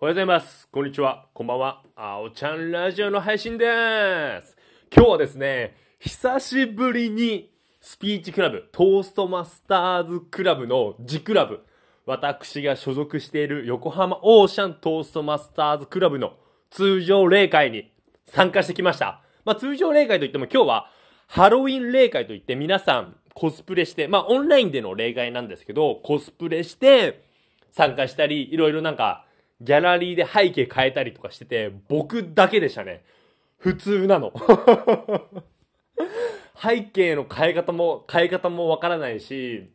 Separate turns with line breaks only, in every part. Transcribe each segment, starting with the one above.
おはようございます。こんにちは。こんばんは。あおちゃんラジオの配信です。今日はですね、久しぶりにスピーチクラブ、トーストマスターズクラブのジクラブ、私が所属している横浜オーシャントーストマスターズクラブの通常例会に参加してきました。まあ通常例会といっても今日はハロウィン例会といって皆さんコスプレして、まあオンラインでの例会なんですけど、コスプレして参加したり、いろいろなんかギャラリーで背景変えたりとかしてて、僕だけでしたね。普通なの。背景の変え方も、変え方もわからないし、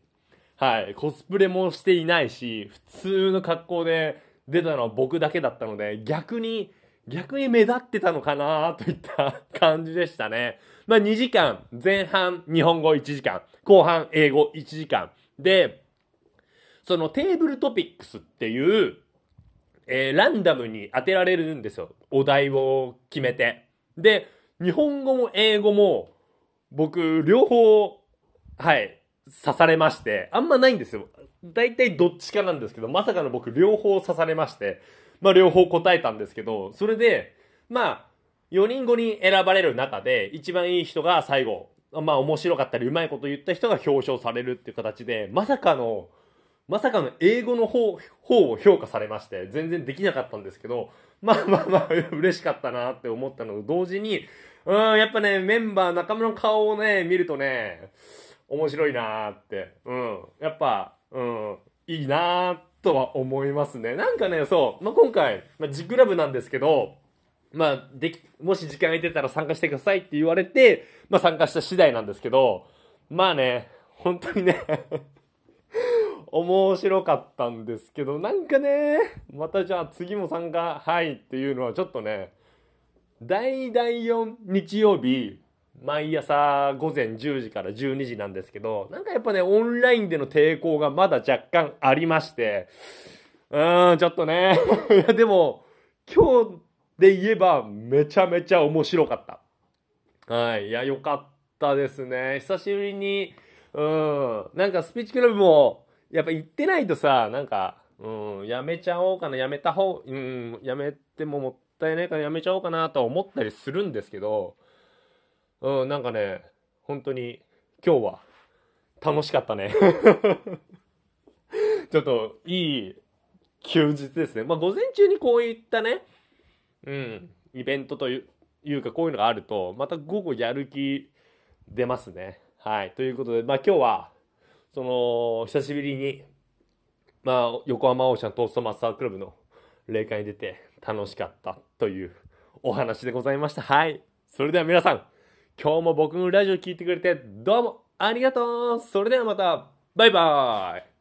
はい、コスプレもしていないし、普通の格好で出たのは僕だけだったので、逆に、逆に目立ってたのかなといった感じでしたね。まあ2時間、前半日本語1時間、後半英語1時間。で、そのテーブルトピックスっていう、えーランダムに当てられるんですよ。お題を決めて。で、日本語も英語も、僕、両方、はい、刺されまして、あんまないんですよ。大体どっちかなんですけど、まさかの僕、両方刺されまして、まあ、両方答えたんですけど、それで、まあ、4人5人選ばれる中で、一番いい人が最後、まあ、面白かったり、うまいこと言った人が表彰されるっていう形で、まさかの、まさかの英語の方、方を評価されまして、全然できなかったんですけど、まあまあまあ、嬉しかったなって思ったのと同時に、うん、やっぱね、メンバー、仲間の顔をね、見るとね、面白いなーって、うん、やっぱ、うん、いいなーとは思いますね。なんかね、そう、まあ、今回、まあ、ジクラブなんですけど、まあ、でき、もし時間空いてたら参加してくださいって言われて、まあ参加した次第なんですけど、まあね、本当にね、面白かったんですけど、なんかね、またじゃあ次も参加、はいっていうのはちょっとね、第第4日曜日、毎朝午前10時から12時なんですけど、なんかやっぱね、オンラインでの抵抗がまだ若干ありまして、うーん、ちょっとね、いやでも、今日で言えばめちゃめちゃ面白かった。はい。いや、よかったですね。久しぶりに、うん。なんかスピーチクラブも、やっぱ行ってないとさ、なんか、うん、やめちゃおうかな、やめた方、うん、やめてももったいないからやめちゃおうかなとは思ったりするんですけど、うん、なんかね、本当に今日は楽しかったね。ちょっといい休日ですね。まあ午前中にこういったね、うん、イベントといういうかこういうのがあると、また午後やる気出ますね。はい。ということで、まあ今日は、その、久しぶりに、まあ、横浜オーシャントーストマスタークラブの霊界に出て楽しかったというお話でございました。はい。それでは皆さん、今日も僕のラジオ聞いてくれてどうもありがとうそれではまた、バイバーイ